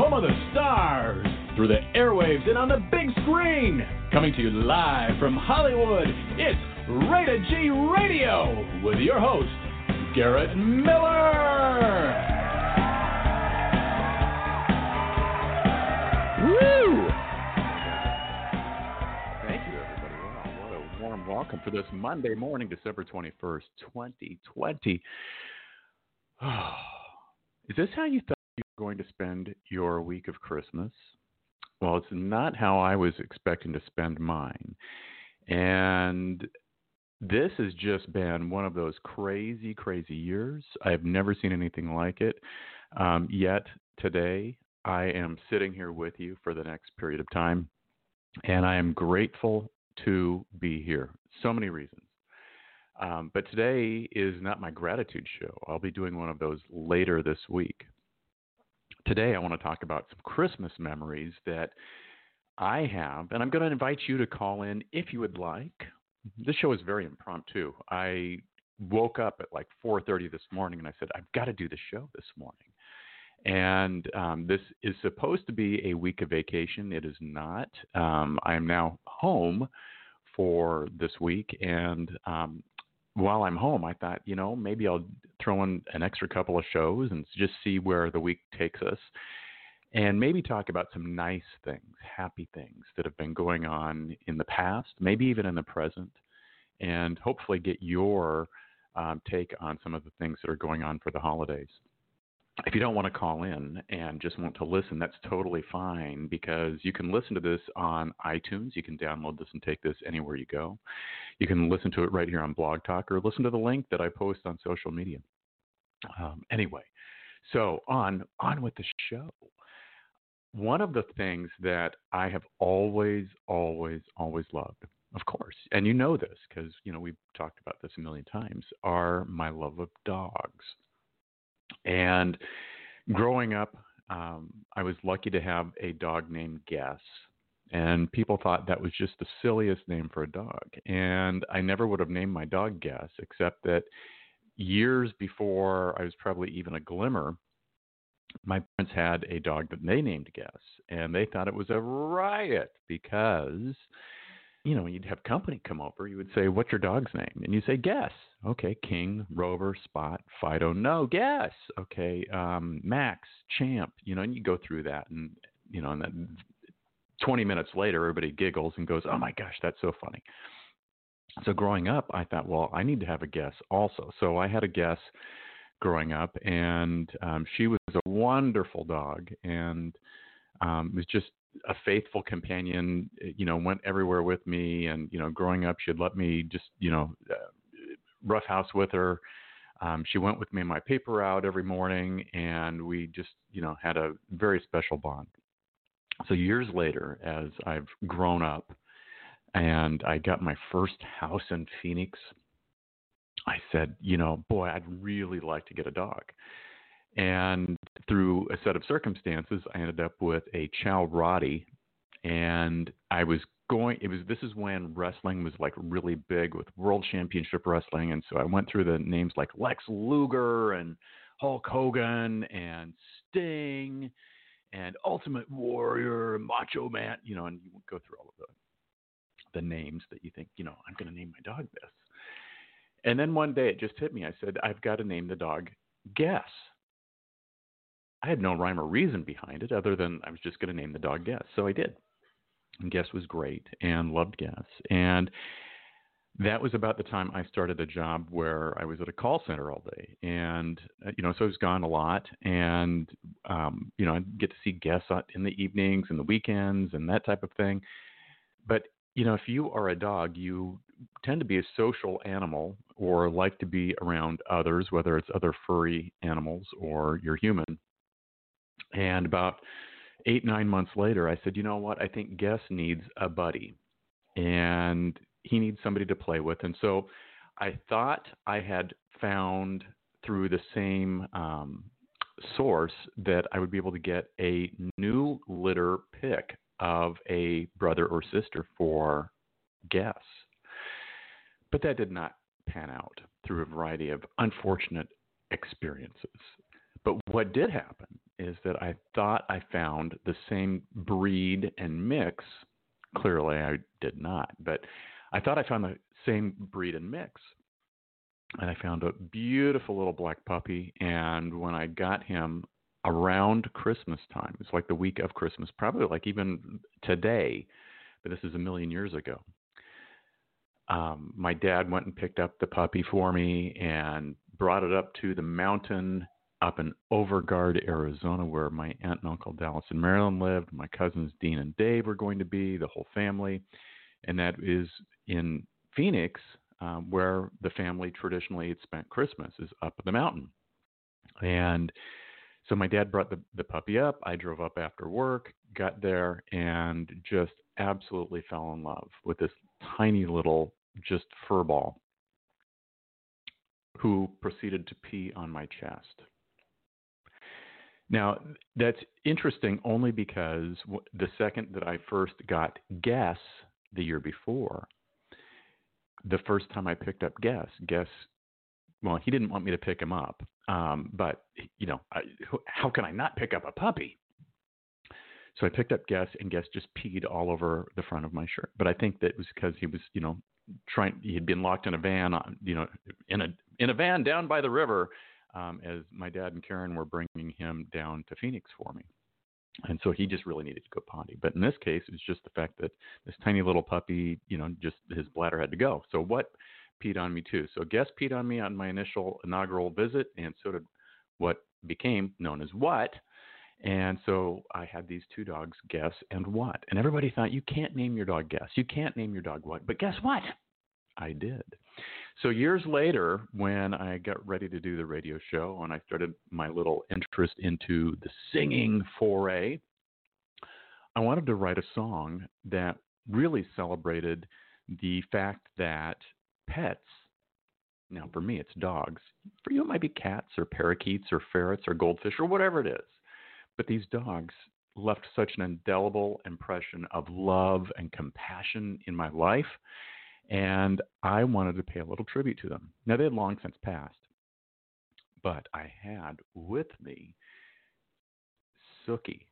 home of the stars, through the airwaves and on the big screen. Coming to you live from Hollywood, it's Rated G Radio with your host, Garrett Miller. Woo! Thank you, everybody. Wow, what a warm welcome for this Monday morning, December 21st, 2020. Is this how you thought you were going to spend your week of Christmas? Well, it's not how I was expecting to spend mine. And this has just been one of those crazy, crazy years. I've never seen anything like it. Um, yet today, I am sitting here with you for the next period of time, and I am grateful to be here. So many reasons. Um, but today is not my gratitude show. I'll be doing one of those later this week. Today, I want to talk about some Christmas memories that I have, and I'm going to invite you to call in if you would like. This show is very impromptu. I woke up at like 4:30 this morning, and I said, "I've got to do the show this morning." And um, this is supposed to be a week of vacation. It is not. Um, I am now home for this week, and um, while I'm home, I thought, you know, maybe I'll throw in an extra couple of shows and just see where the week takes us. And maybe talk about some nice things, happy things that have been going on in the past, maybe even in the present, and hopefully get your um, take on some of the things that are going on for the holidays if you don't want to call in and just want to listen, that's totally fine because you can listen to this on iTunes. You can download this and take this anywhere you go. You can listen to it right here on Blog Talk or listen to the link that I post on social media. Um, anyway, so on on with the show. One of the things that I have always, always, always loved, of course, and you know this because you know we've talked about this a million times, are my love of dogs. And growing up, um, I was lucky to have a dog named Guess. And people thought that was just the silliest name for a dog. And I never would have named my dog Guess, except that years before I was probably even a glimmer, my parents had a dog that they named Guess. And they thought it was a riot because you know, when you'd have company come over, you would say, "What's your dog's name?" And you say, "Guess." Okay, King, Rover, Spot, Fido. No, Guess. Okay, um, Max, Champ. You know, and you go through that, and you know, and then 20 minutes later, everybody giggles and goes, "Oh my gosh, that's so funny." So growing up, I thought, well, I need to have a guess also. So I had a guess growing up, and um, she was a wonderful dog, and um, was just a faithful companion, eh, you know, went everywhere with me. And, you know, growing up, she'd let me just, you know, uh, roughhouse with her. Um, she went with me my paper route every morning, and we just, you know, had a very special bond. So years later, as I've grown up and I got my first house in Phoenix, I said, you know, boy, I'd really like to get a dog. And through a set of circumstances, I ended up with a Chow Roddy, and I was going. It was this is when wrestling was like really big with World Championship Wrestling, and so I went through the names like Lex Luger and Hulk Hogan and Sting and Ultimate Warrior, Macho Man, you know, and you go through all of the the names that you think, you know, I'm going to name my dog this. And then one day it just hit me. I said, I've got to name the dog Guess. I had no rhyme or reason behind it other than I was just going to name the dog Guess. So I did. And Guess was great and loved Guess. And that was about the time I started a job where I was at a call center all day. And, uh, you know, so I was gone a lot. And, um, you know, I'd get to see Guess in the evenings and the weekends and that type of thing. But, you know, if you are a dog, you tend to be a social animal or like to be around others, whether it's other furry animals or you're human. And about eight, nine months later, I said, you know what? I think Guess needs a buddy. And he needs somebody to play with. And so I thought I had found through the same um, source that I would be able to get a new litter pick of a brother or sister for Guess. But that did not pan out through a variety of unfortunate experiences. But what did happen is that I thought I found the same breed and mix. Clearly, I did not, but I thought I found the same breed and mix. And I found a beautiful little black puppy. And when I got him around Christmas time, it's like the week of Christmas, probably like even today, but this is a million years ago. Um, my dad went and picked up the puppy for me and brought it up to the mountain up in Overgaard, Arizona, where my aunt and uncle Dallas and Marilyn lived. My cousins Dean and Dave were going to be, the whole family. And that is in Phoenix, um, where the family traditionally had spent Christmas, is up the mountain. And so my dad brought the, the puppy up. I drove up after work, got there, and just absolutely fell in love with this tiny little just fur ball who proceeded to pee on my chest. Now, that's interesting only because the second that I first got Guess the year before, the first time I picked up Guess, Guess, well, he didn't want me to pick him up, um, but you know, I, how can I not pick up a puppy? So I picked up Guess, and Guess just peed all over the front of my shirt. But I think that was because he was, you know, trying. He had been locked in a van, on, you know, in a in a van down by the river, um, as my dad and Karen were bringing him down to Phoenix for me. And so he just really needed to go potty. But in this case, it was just the fact that this tiny little puppy, you know, just his bladder had to go. So what peed on me too? So guess peed on me on my initial inaugural visit, and so did what became known as what. And so I had these two dogs, Guess and What. And everybody thought, you can't name your dog Guess. You can't name your dog What. But guess what? I did. So years later, when I got ready to do the radio show and I started my little interest into the singing foray, I wanted to write a song that really celebrated the fact that pets, now for me it's dogs, for you it might be cats or parakeets or ferrets or goldfish or whatever it is, but these dogs left such an indelible impression of love and compassion in my life and I wanted to pay a little tribute to them. Now, they had long since passed, but I had with me Sookie,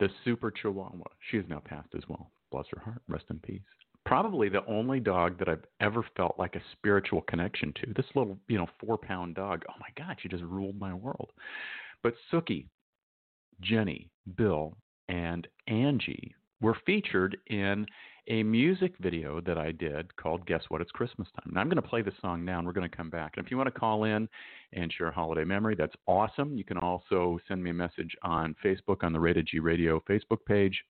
the super chihuahua. She has now passed as well. Bless her heart. Rest in peace. Probably the only dog that I've ever felt like a spiritual connection to. This little, you know, four pound dog. Oh my God, she just ruled my world. But Sookie, Jenny, Bill, and Angie were featured in a music video that I did called Guess What? It's Christmas Time. Now, I'm going to play the song now and we're going to come back. And if you want to call in and share a holiday memory, that's awesome. You can also send me a message on Facebook on the Rated G Radio Facebook page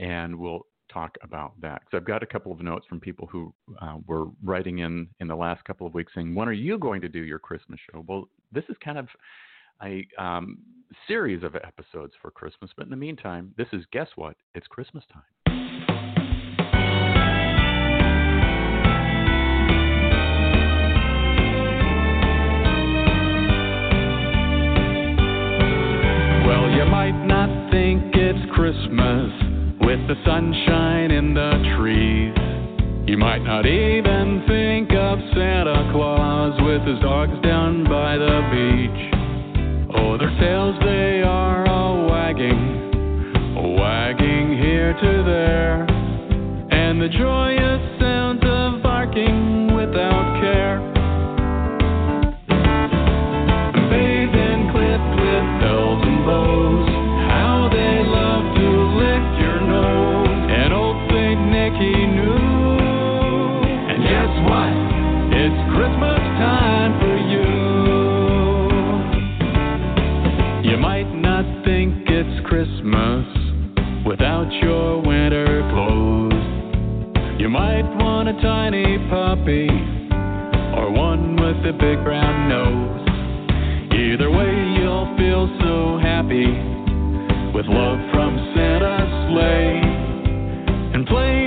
and we'll talk about that. Because I've got a couple of notes from people who uh, were writing in in the last couple of weeks saying, When are you going to do your Christmas show? Well, this is kind of a um, series of episodes for Christmas. But in the meantime, this is Guess What? It's Christmas time. Well, you might not think it's Christmas with the sunshine in the trees. You might not even think of Santa Claus with his dogs down by the beach. Oh, their tails they are all wagging, wagging here to there. And the joyous tiny puppy or one with a big brown nose. Either way, you'll feel so happy with love from Santa's sleigh and playing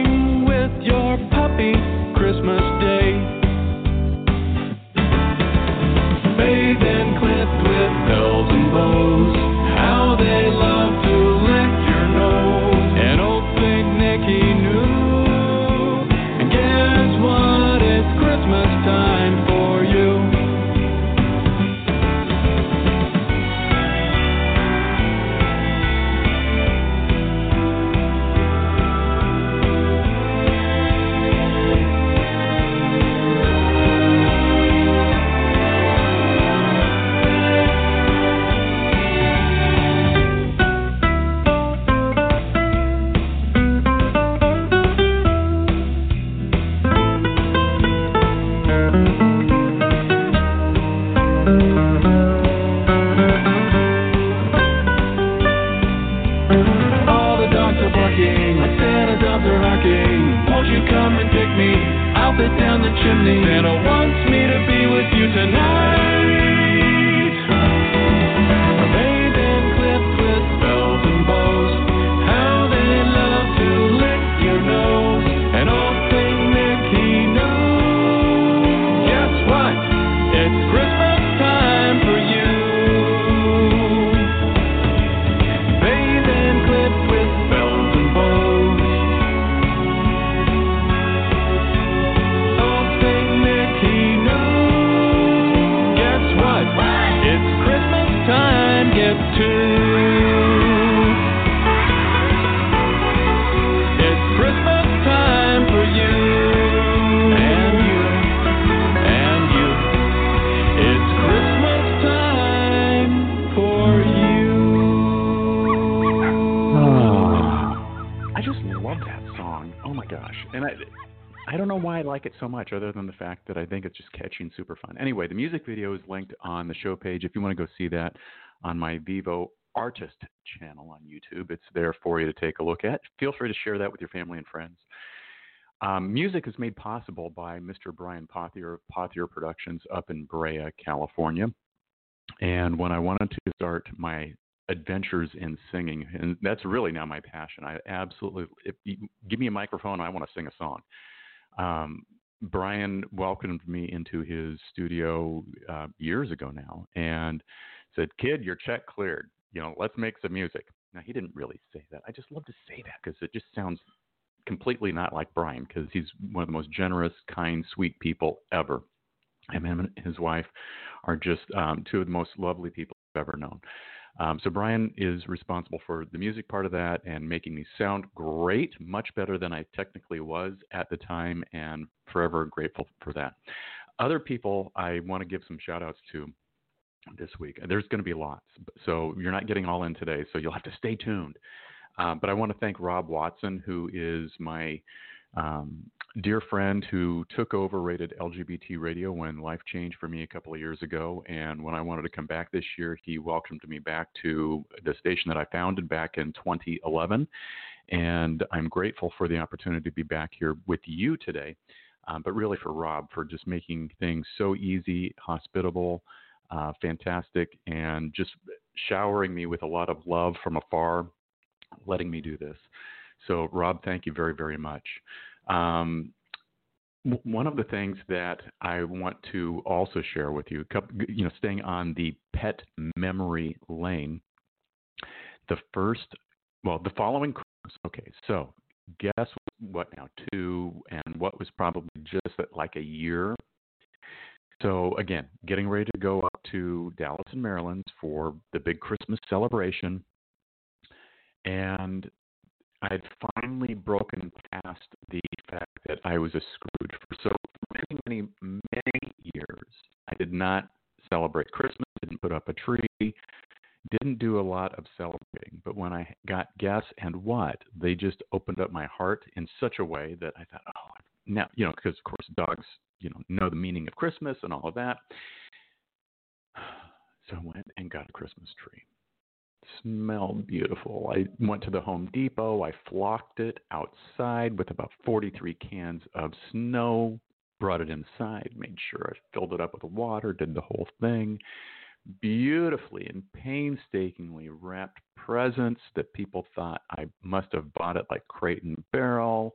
know why I like it so much, other than the fact that I think it's just catchy and super fun. Anyway, the music video is linked on the show page. If you want to go see that on my Vevo Artist channel on YouTube, it's there for you to take a look at. Feel free to share that with your family and friends. Um, music is made possible by Mr. Brian Pothier of Pothier Productions up in Brea, California. And when I wanted to start my adventures in singing, and that's really now my passion. I absolutely, if you give me a microphone, I want to sing a song. Um, Brian welcomed me into his studio uh, years ago now and said, "Kid, your check cleared. You know, let's make some music." Now he didn't really say that. I just love to say that because it just sounds completely not like Brian because he's one of the most generous, kind, sweet people ever. Him and his wife are just um, two of the most lovely people I've ever known. Um, so Brian is responsible for the music part of that and making me sound great, much better than I technically was at the time, and forever grateful for that. Other people I want to give some shout outs to this week. There's going to be lots, so you're not getting all in today, so you'll have to stay tuned. Uh, but I want to thank Rob Watson, who is my um, dear friend who took over rated LGBT radio when life changed for me a couple of years ago. And when I wanted to come back this year, he welcomed me back to the station that I founded back in 2011. And I'm grateful for the opportunity to be back here with you today. Um, but really for Rob for just making things so easy, hospitable, uh, fantastic, and just showering me with a lot of love from afar letting me do this. So, Rob, thank you very, very much. Um, one of the things that I want to also share with you, you know, staying on the pet memory lane, the first, well, the following. Okay, so guess what now? Two, and what was probably just like a year. So again, getting ready to go up to Dallas and Marilyn for the big Christmas celebration and I'd finally broken past the fact that I was a Scrooge for so many, many, many years. I did not celebrate Christmas, didn't put up a tree, didn't do a lot of celebrating. But when I got Guess and What, they just opened up my heart in such a way that I thought, oh, now, you know, because of course dogs, you know, know the meaning of Christmas and all of that. So I went and got a Christmas tree smelled beautiful. I went to the Home Depot. I flocked it outside with about 43 cans of snow, brought it inside, made sure I filled it up with water, did the whole thing. Beautifully and painstakingly wrapped presents that people thought I must have bought it like crate and barrel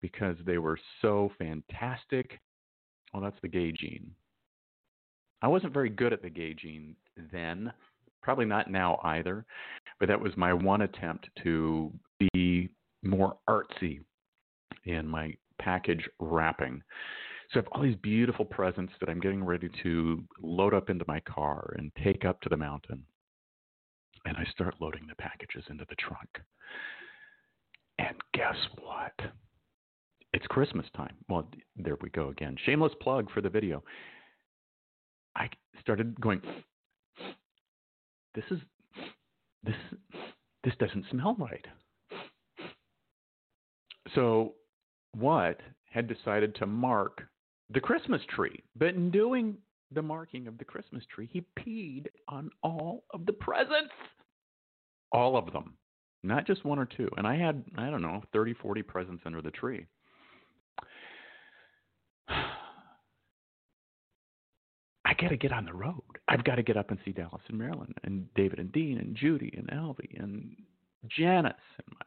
because they were so fantastic. Well, that's the gay gene. I wasn't very good at the gay gene then Probably not now either, but that was my one attempt to be more artsy in my package wrapping. So I have all these beautiful presents that I'm getting ready to load up into my car and take up to the mountain. And I start loading the packages into the trunk. And guess what? It's Christmas time. Well, there we go again. Shameless plug for the video. I started going this is this this doesn't smell right. So what had decided to mark the Christmas tree, but in doing the marking of the Christmas tree, he peed on all of the presents. All of them. Not just one or two. And I had, I don't know, 30, 40 presents under the tree. I got to get on the road. I've got to get up and see Dallas and Marilyn and David and Dean and Judy and Alvy and Janice and my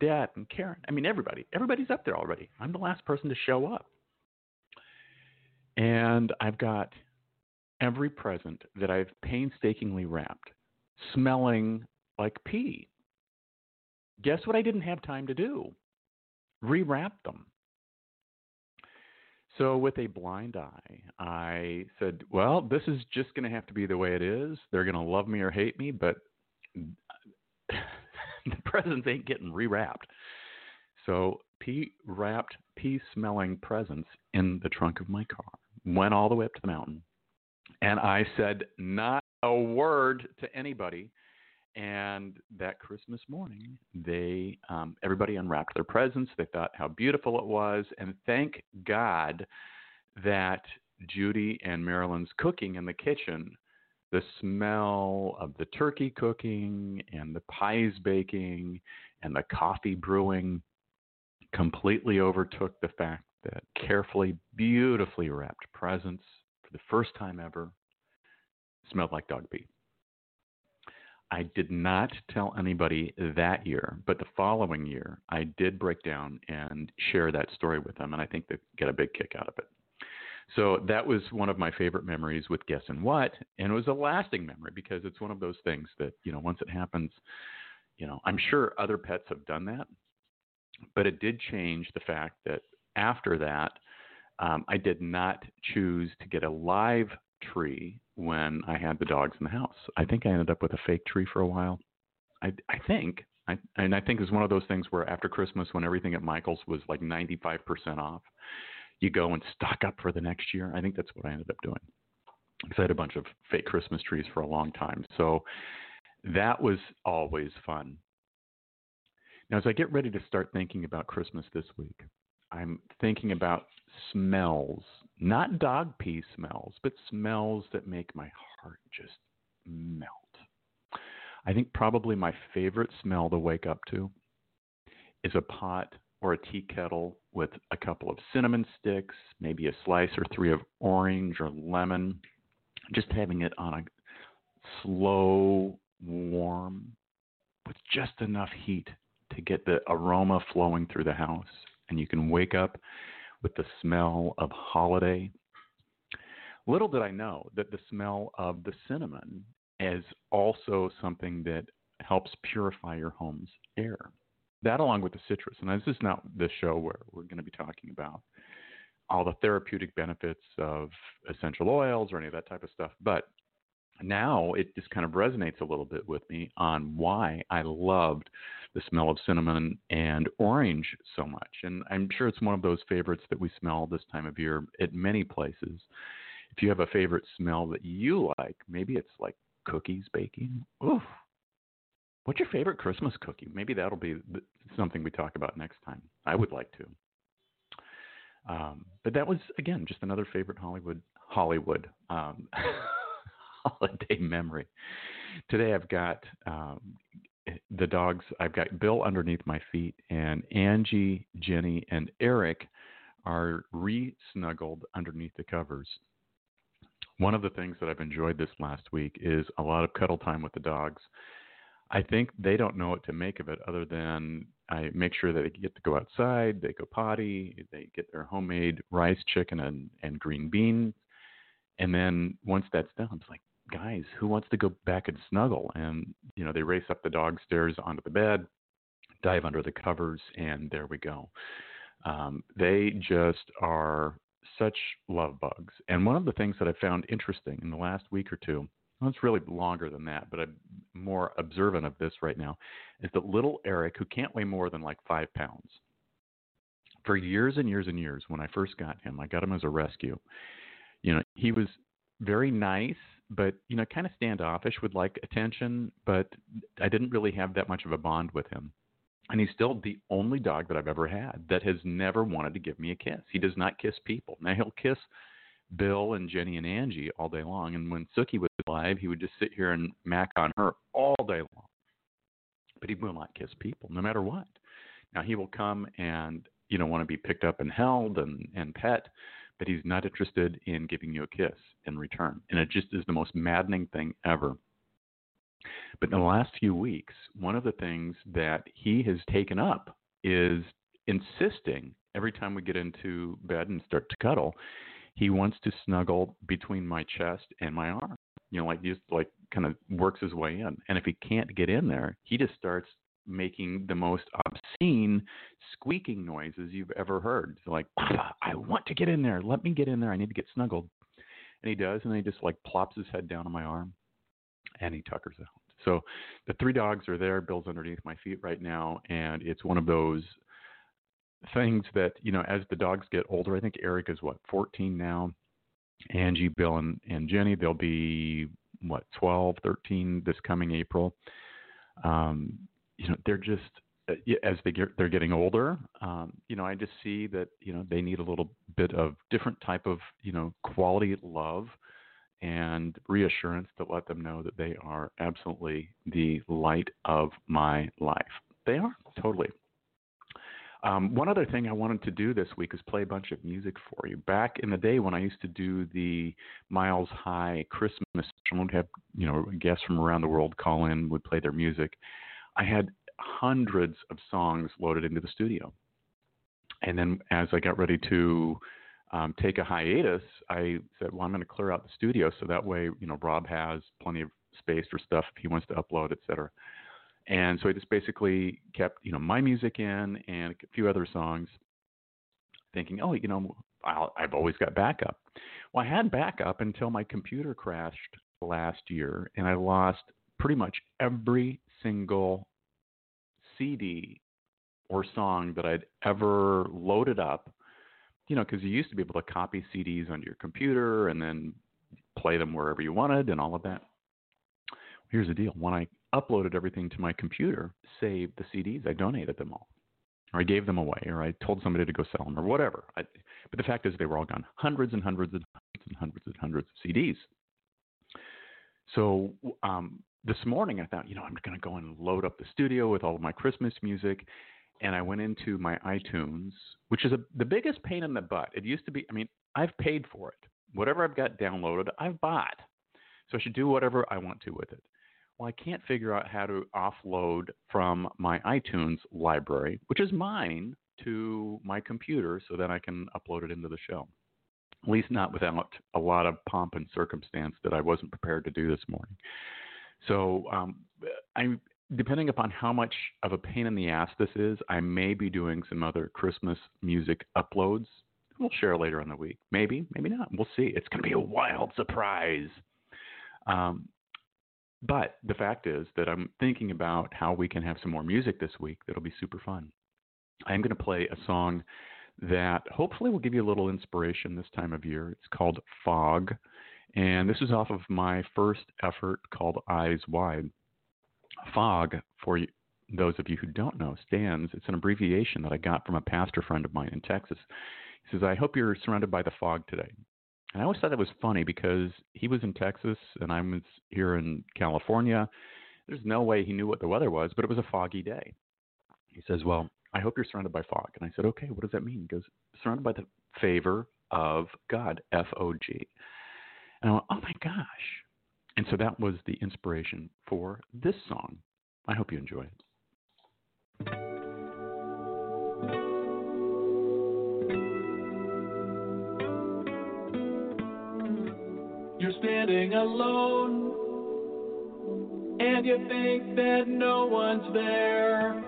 dad and Karen. I mean, everybody. Everybody's up there already. I'm the last person to show up. And I've got every present that I've painstakingly wrapped smelling like pee. Guess what I didn't have time to do? Rewrap them. So, with a blind eye, I said, Well, this is just going to have to be the way it is. They're going to love me or hate me, but the presents ain't getting rewrapped. So, pee wrapped, pee smelling presents in the trunk of my car. Went all the way up to the mountain. And I said, Not a word to anybody. And that Christmas morning, they um, everybody unwrapped their presents. They thought how beautiful it was, and thank God that Judy and Marilyn's cooking in the kitchen, the smell of the turkey cooking and the pies baking and the coffee brewing completely overtook the fact that carefully, beautifully wrapped presents for the first time ever smelled like dog pee. I did not tell anybody that year, but the following year, I did break down and share that story with them, and I think they get a big kick out of it. So that was one of my favorite memories with Guess and What, and it was a lasting memory because it's one of those things that you know once it happens, you know I'm sure other pets have done that, but it did change the fact that after that, um, I did not choose to get a live tree when I had the dogs in the house. I think I ended up with a fake tree for a while. I, I think, I, and I think it was one of those things where after Christmas, when everything at Michael's was like 95% off, you go and stock up for the next year. I think that's what I ended up doing. Because I had a bunch of fake Christmas trees for a long time. So that was always fun. Now, as I get ready to start thinking about Christmas this week, I'm thinking about smells, not dog pee smells, but smells that make my heart just melt. I think probably my favorite smell to wake up to is a pot or a tea kettle with a couple of cinnamon sticks, maybe a slice or three of orange or lemon, just having it on a slow, warm, with just enough heat to get the aroma flowing through the house and you can wake up with the smell of holiday. Little did I know that the smell of the cinnamon is also something that helps purify your home's air. That, along with the citrus, and this is not the show where we're going to be talking about all the therapeutic benefits of essential oils or any of that type of stuff, but now it just kind of resonates a little bit with me on why I loved the smell of cinnamon and orange so much. And I'm sure it's one of those favorites that we smell this time of year at many places. If you have a favorite smell that you like, maybe it's like cookies baking. Oof. What's your favorite Christmas cookie? Maybe that'll be something we talk about next time. I would like to. Um, but that was again just another favorite Hollywood Hollywood um, holiday memory. Today I've got um, the dogs. I've got Bill underneath my feet, and Angie, Jenny, and Eric are re-snuggled underneath the covers. One of the things that I've enjoyed this last week is a lot of cuddle time with the dogs. I think they don't know what to make of it other than I make sure that they get to go outside, they go potty, they get their homemade rice, chicken, and, and green beans. And then once that's done, it's like, guys, who wants to go back and snuggle? And, you know, they race up the dog stairs onto the bed, dive under the covers, and there we go. Um, they just are such love bugs. And one of the things that I found interesting in the last week or two, well, it's really longer than that, but I'm more observant of this right now, is that little Eric, who can't weigh more than like five pounds, for years and years and years, when I first got him, I got him as a rescue. You know, he was very nice but you know, kind of standoffish, would like attention, but I didn't really have that much of a bond with him. And he's still the only dog that I've ever had that has never wanted to give me a kiss. He does not kiss people. Now he'll kiss Bill and Jenny and Angie all day long. And when Sookie was alive, he would just sit here and mac on her all day long. But he will not kiss people, no matter what. Now he will come and you know want to be picked up and held and and pet, but he's not interested in giving you a kiss in return. And it just is the most maddening thing ever. But in the last few weeks, one of the things that he has taken up is insisting every time we get into bed and start to cuddle, he wants to snuggle between my chest and my arm. You know, like just like kind of works his way in. And if he can't get in there, he just starts making the most obscene squeaking noises you've ever heard. So like, I want to get in there. Let me get in there. I need to get snuggled. And he does, and then he just like plops his head down on my arm, and he tuckers out. So the three dogs are there. Bill's underneath my feet right now, and it's one of those things that you know as the dogs get older. I think Eric is what 14 now. Angie, Bill, and, and Jenny, they'll be what 12, 13 this coming April um, you know, they're just uh, as they get they're getting older. Um, you know, I just see that you know they need a little bit of different type of you know quality love and reassurance to let them know that they are absolutely the light of my life. They are totally. Um, one other thing I wanted to do this week is play a bunch of music for you. Back in the day when I used to do the Miles High Christmas, I would have you know guests from around the world call in, would play their music. I had hundreds of songs loaded into the studio, and then as I got ready to um, take a hiatus, I said, "Well, I'm going to clear out the studio so that way, you know, Rob has plenty of space for stuff if he wants to upload, et cetera." And so I just basically kept, you know, my music in and a few other songs, thinking, "Oh, you know, I'll, I've always got backup." Well, I had backup until my computer crashed last year, and I lost pretty much every single CD or song that I'd ever loaded up you know, because you used to be able to copy CDs onto your computer and then play them wherever you wanted and all of that. Here's the deal: when I uploaded everything to my computer, saved the CDs, I donated them all, or I gave them away, or I told somebody to go sell them, or whatever. I, but the fact is, they were all gone. Hundreds and hundreds and hundreds and hundreds and hundreds of CDs. So um, this morning, I thought, you know, I'm going to go and load up the studio with all of my Christmas music and I went into my iTunes, which is a, the biggest pain in the butt. It used to be, I mean, I've paid for it. Whatever I've got downloaded, I've bought. So I should do whatever I want to with it. Well, I can't figure out how to offload from my iTunes library, which is mine, to my computer so that I can upload it into the show. At least not without a lot of pomp and circumstance that I wasn't prepared to do this morning. So um, I depending upon how much of a pain in the ass this is, I may be doing some other Christmas music uploads. We'll share later on the week. Maybe, maybe not. We'll see. It's going to be a wild surprise. Um, but the fact is that I'm thinking about how we can have some more music this week that'll be super fun. I'm going to play a song that hopefully will give you a little inspiration this time of year. It's called Fog. And this is off of my first effort called Eyes Wide. FOG, for those of you who don't know, stands, it's an abbreviation that I got from a pastor friend of mine in Texas. He says, I hope you're surrounded by the fog today. And I always thought that was funny because he was in Texas and I was here in California. There's no way he knew what the weather was, but it was a foggy day. He says, Well, I hope you're surrounded by fog. And I said, Okay, what does that mean? He goes, Surrounded by the favor of God, F O G. And I went, Oh my gosh. And so that was the inspiration for this song. I hope you enjoy it. You're standing alone, and you think that no one's there.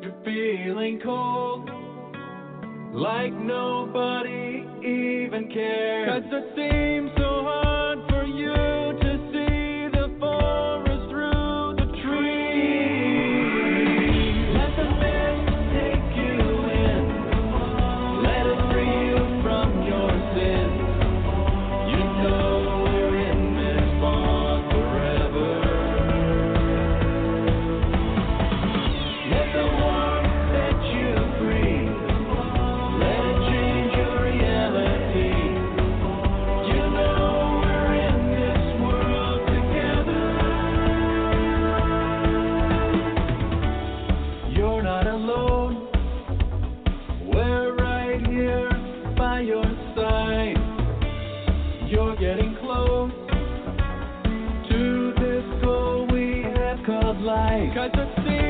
You're feeling cold, like nobody even cares. Cause it seems have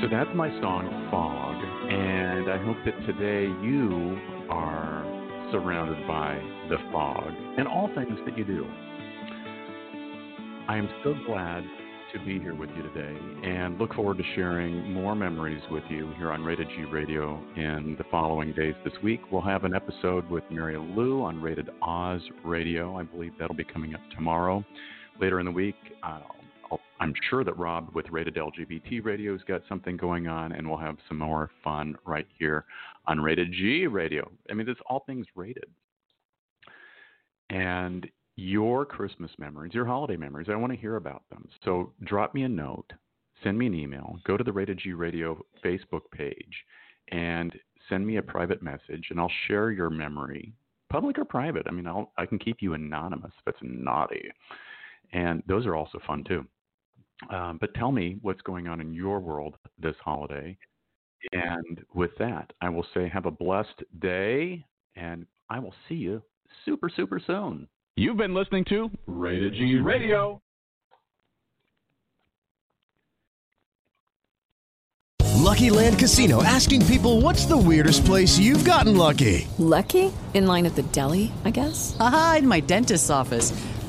So that's my song, Fog. And I hope that today you are surrounded by the fog and all things that you do. I am so glad to be here with you today and look forward to sharing more memories with you here on Rated G Radio in the following days. This week, we'll have an episode with Mary Lou on Rated Oz Radio. I believe that'll be coming up tomorrow. Later in the week, I'll I'm sure that Rob with Rated LGBT Radio has got something going on, and we'll have some more fun right here on Rated G Radio. I mean, it's all things rated. And your Christmas memories, your holiday memories, I want to hear about them. So drop me a note, send me an email, go to the Rated G Radio Facebook page, and send me a private message, and I'll share your memory, public or private. I mean, I'll, I can keep you anonymous if it's naughty. And those are also fun too. Um, but tell me what's going on in your world this holiday. And with that, I will say have a blessed day, and I will see you super, super soon. You've been listening to Rated G Radio. Lucky Land Casino asking people what's the weirdest place you've gotten lucky? Lucky? In line at the deli, I guess? Aha, in my dentist's office.